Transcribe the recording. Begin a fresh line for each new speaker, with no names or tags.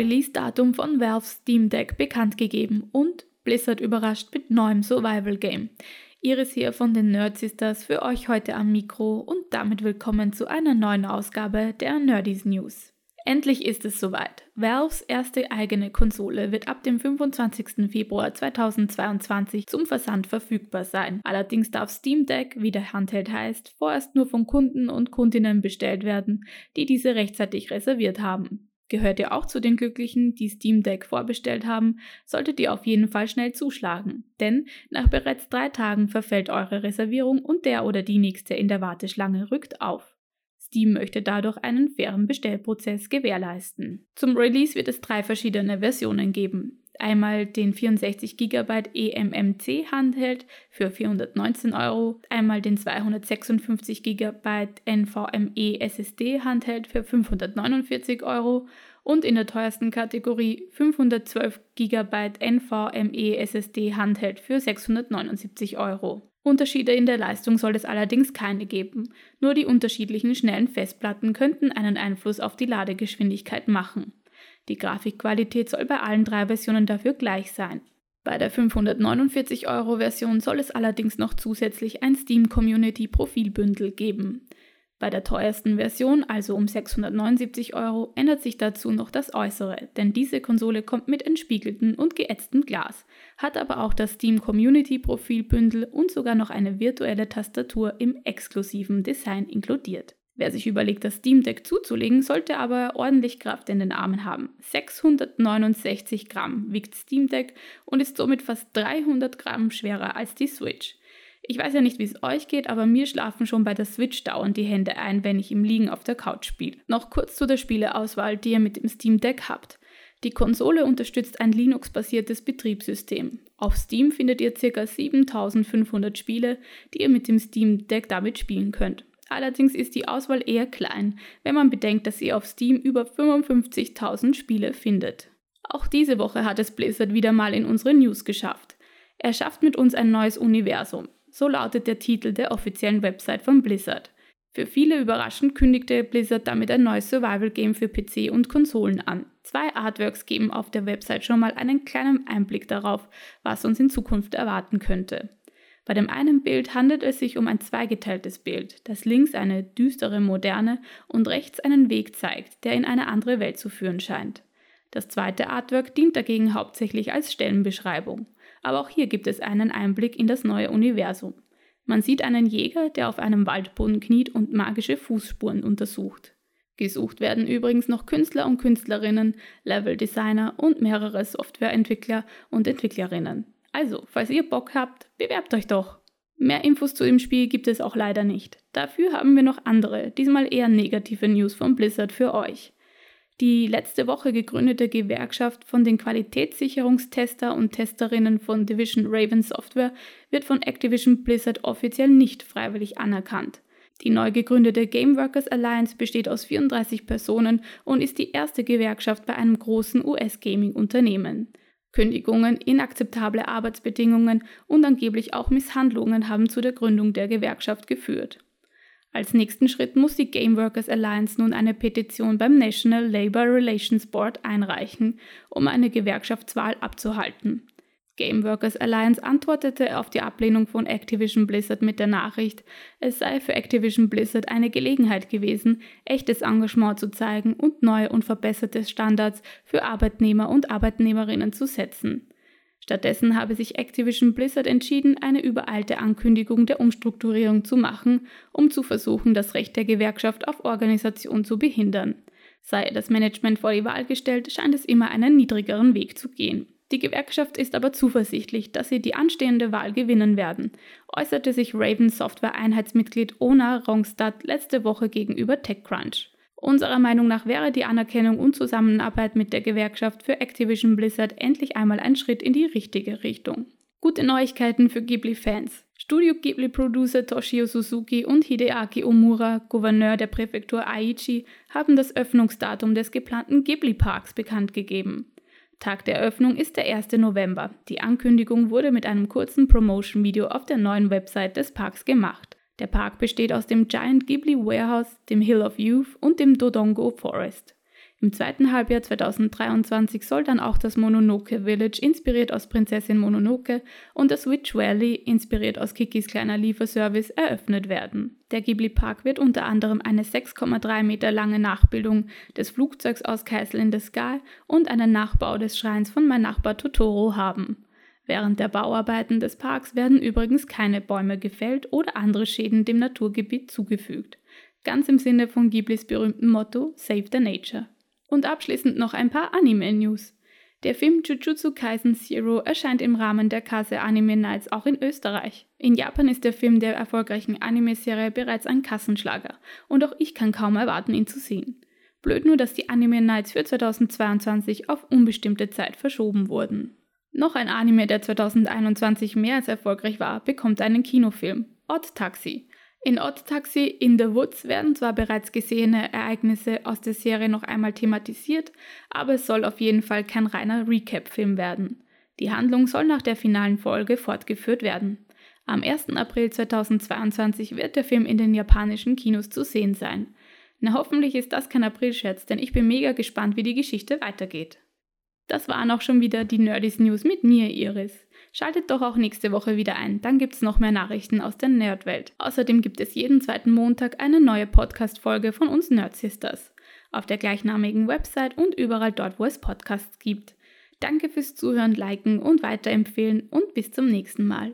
Release-Datum von Valve's Steam Deck bekannt gegeben und Blizzard überrascht mit neuem Survival Game. Iris hier von den Nerd Sisters für euch heute am Mikro und damit willkommen zu einer neuen Ausgabe der Nerdies News. Endlich ist es soweit. Valves erste eigene Konsole wird ab dem 25. Februar 2022 zum Versand verfügbar sein. Allerdings darf Steam Deck, wie der Handheld heißt, vorerst nur von Kunden und Kundinnen bestellt werden, die diese rechtzeitig reserviert haben. Gehört ihr auch zu den Glücklichen, die Steam Deck vorbestellt haben, solltet ihr auf jeden Fall schnell zuschlagen. Denn nach bereits drei Tagen verfällt eure Reservierung und der oder die nächste in der Warteschlange rückt auf. Steam möchte dadurch einen fairen Bestellprozess gewährleisten. Zum Release wird es drei verschiedene Versionen geben. Einmal den 64 GB eMMC Handheld für 419 Euro, einmal den 256 GB NVMe SSD Handheld für 549 Euro und in der teuersten Kategorie 512 GB NVMe SSD Handheld für 679 Euro. Unterschiede in der Leistung soll es allerdings keine geben, nur die unterschiedlichen schnellen Festplatten könnten einen Einfluss auf die Ladegeschwindigkeit machen. Die Grafikqualität soll bei allen drei Versionen dafür gleich sein. Bei der 549 Euro Version soll es allerdings noch zusätzlich ein Steam Community Profilbündel geben. Bei der teuersten Version, also um 679 Euro, ändert sich dazu noch das Äußere, denn diese Konsole kommt mit entspiegeltem und geätztem Glas, hat aber auch das Steam Community Profilbündel und sogar noch eine virtuelle Tastatur im exklusiven Design inkludiert. Wer sich überlegt, das Steam Deck zuzulegen, sollte aber ordentlich Kraft in den Armen haben. 669 Gramm wiegt Steam Deck und ist somit fast 300 Gramm schwerer als die Switch. Ich weiß ja nicht, wie es euch geht, aber mir schlafen schon bei der Switch dauernd die Hände ein, wenn ich im Liegen auf der Couch spiele. Noch kurz zu der Spieleauswahl, die ihr mit dem Steam Deck habt. Die Konsole unterstützt ein Linux-basiertes Betriebssystem. Auf Steam findet ihr ca. 7500 Spiele, die ihr mit dem Steam Deck damit spielen könnt. Allerdings ist die Auswahl eher klein, wenn man bedenkt, dass ihr auf Steam über 55.000 Spiele findet. Auch diese Woche hat es Blizzard wieder mal in unsere News geschafft. Er schafft mit uns ein neues Universum. So lautet der Titel der offiziellen Website von Blizzard. Für viele überraschend kündigte Blizzard damit ein neues Survival-Game für PC und Konsolen an. Zwei Artworks geben auf der Website schon mal einen kleinen Einblick darauf, was uns in Zukunft erwarten könnte. Bei dem einen Bild handelt es sich um ein zweigeteiltes Bild, das links eine düstere Moderne und rechts einen Weg zeigt, der in eine andere Welt zu führen scheint. Das zweite Artwork dient dagegen hauptsächlich als Stellenbeschreibung aber auch hier gibt es einen Einblick in das neue Universum. Man sieht einen Jäger, der auf einem Waldboden kniet und magische Fußspuren untersucht. Gesucht werden übrigens noch Künstler und Künstlerinnen, Leveldesigner und mehrere Softwareentwickler und Entwicklerinnen. Also, falls ihr Bock habt, bewerbt euch doch. Mehr Infos zu dem Spiel gibt es auch leider nicht. Dafür haben wir noch andere, diesmal eher negative News von Blizzard für euch. Die letzte Woche gegründete Gewerkschaft von den Qualitätssicherungstester und Testerinnen von Division Raven Software wird von Activision Blizzard offiziell nicht freiwillig anerkannt. Die neu gegründete Game Workers Alliance besteht aus 34 Personen und ist die erste Gewerkschaft bei einem großen US-Gaming-Unternehmen. Kündigungen, inakzeptable Arbeitsbedingungen und angeblich auch Misshandlungen haben zu der Gründung der Gewerkschaft geführt. Als nächsten Schritt muss die Game Workers Alliance nun eine Petition beim National Labor Relations Board einreichen, um eine Gewerkschaftswahl abzuhalten. Game Workers Alliance antwortete auf die Ablehnung von Activision Blizzard mit der Nachricht, es sei für Activision Blizzard eine Gelegenheit gewesen, echtes Engagement zu zeigen und neue und verbesserte Standards für Arbeitnehmer und Arbeitnehmerinnen zu setzen. Stattdessen habe sich Activision Blizzard entschieden, eine übereilte Ankündigung der Umstrukturierung zu machen, um zu versuchen, das Recht der Gewerkschaft auf Organisation zu behindern. Sei das Management vor die Wahl gestellt, scheint es immer einen niedrigeren Weg zu gehen. Die Gewerkschaft ist aber zuversichtlich, dass sie die anstehende Wahl gewinnen werden, äußerte sich Raven Software Einheitsmitglied Ona Rongstad letzte Woche gegenüber TechCrunch. Unserer Meinung nach wäre die Anerkennung und Zusammenarbeit mit der Gewerkschaft für Activision Blizzard endlich einmal ein Schritt in die richtige Richtung. Gute Neuigkeiten für Ghibli-Fans. Studio Ghibli-Producer Toshio Suzuki und Hideaki Omura, Gouverneur der Präfektur Aichi, haben das Öffnungsdatum des geplanten Ghibli-Parks bekannt gegeben. Tag der Eröffnung ist der 1. November. Die Ankündigung wurde mit einem kurzen Promotion-Video auf der neuen Website des Parks gemacht. Der Park besteht aus dem Giant Ghibli Warehouse, dem Hill of Youth und dem Dodongo Forest. Im zweiten Halbjahr 2023 soll dann auch das Mononoke Village, inspiriert aus Prinzessin Mononoke, und das Witch Valley, inspiriert aus Kikis kleiner Lieferservice, eröffnet werden. Der Ghibli Park wird unter anderem eine 6,3 Meter lange Nachbildung des Flugzeugs aus Castle in the Sky und einen Nachbau des Schreins von Mein Nachbar Totoro haben. Während der Bauarbeiten des Parks werden übrigens keine Bäume gefällt oder andere Schäden dem Naturgebiet zugefügt. Ganz im Sinne von Ghiblis berühmtem Motto Save the Nature. Und abschließend noch ein paar Anime-News. Der Film Jujutsu Kaisen Zero erscheint im Rahmen der Kase Anime Nights auch in Österreich. In Japan ist der Film der erfolgreichen Anime-Serie bereits ein Kassenschlager und auch ich kann kaum erwarten, ihn zu sehen. Blöd nur, dass die Anime Nights für 2022 auf unbestimmte Zeit verschoben wurden. Noch ein Anime, der 2021 mehr als erfolgreich war, bekommt einen Kinofilm, Odd Taxi. In Odd Taxi in the Woods werden zwar bereits gesehene Ereignisse aus der Serie noch einmal thematisiert, aber es soll auf jeden Fall kein reiner Recap-Film werden. Die Handlung soll nach der finalen Folge fortgeführt werden. Am 1. April 2022 wird der Film in den japanischen Kinos zu sehen sein. Na hoffentlich ist das kein Aprilscherz, denn ich bin mega gespannt, wie die Geschichte weitergeht. Das waren auch schon wieder die Nerdys News mit mir, Iris. Schaltet doch auch nächste Woche wieder ein, dann gibt's noch mehr Nachrichten aus der Nerdwelt. Außerdem gibt es jeden zweiten Montag eine neue Podcast-Folge von uns Nerd Sisters. Auf der gleichnamigen Website und überall dort, wo es Podcasts gibt. Danke fürs Zuhören, Liken und Weiterempfehlen und bis zum nächsten Mal.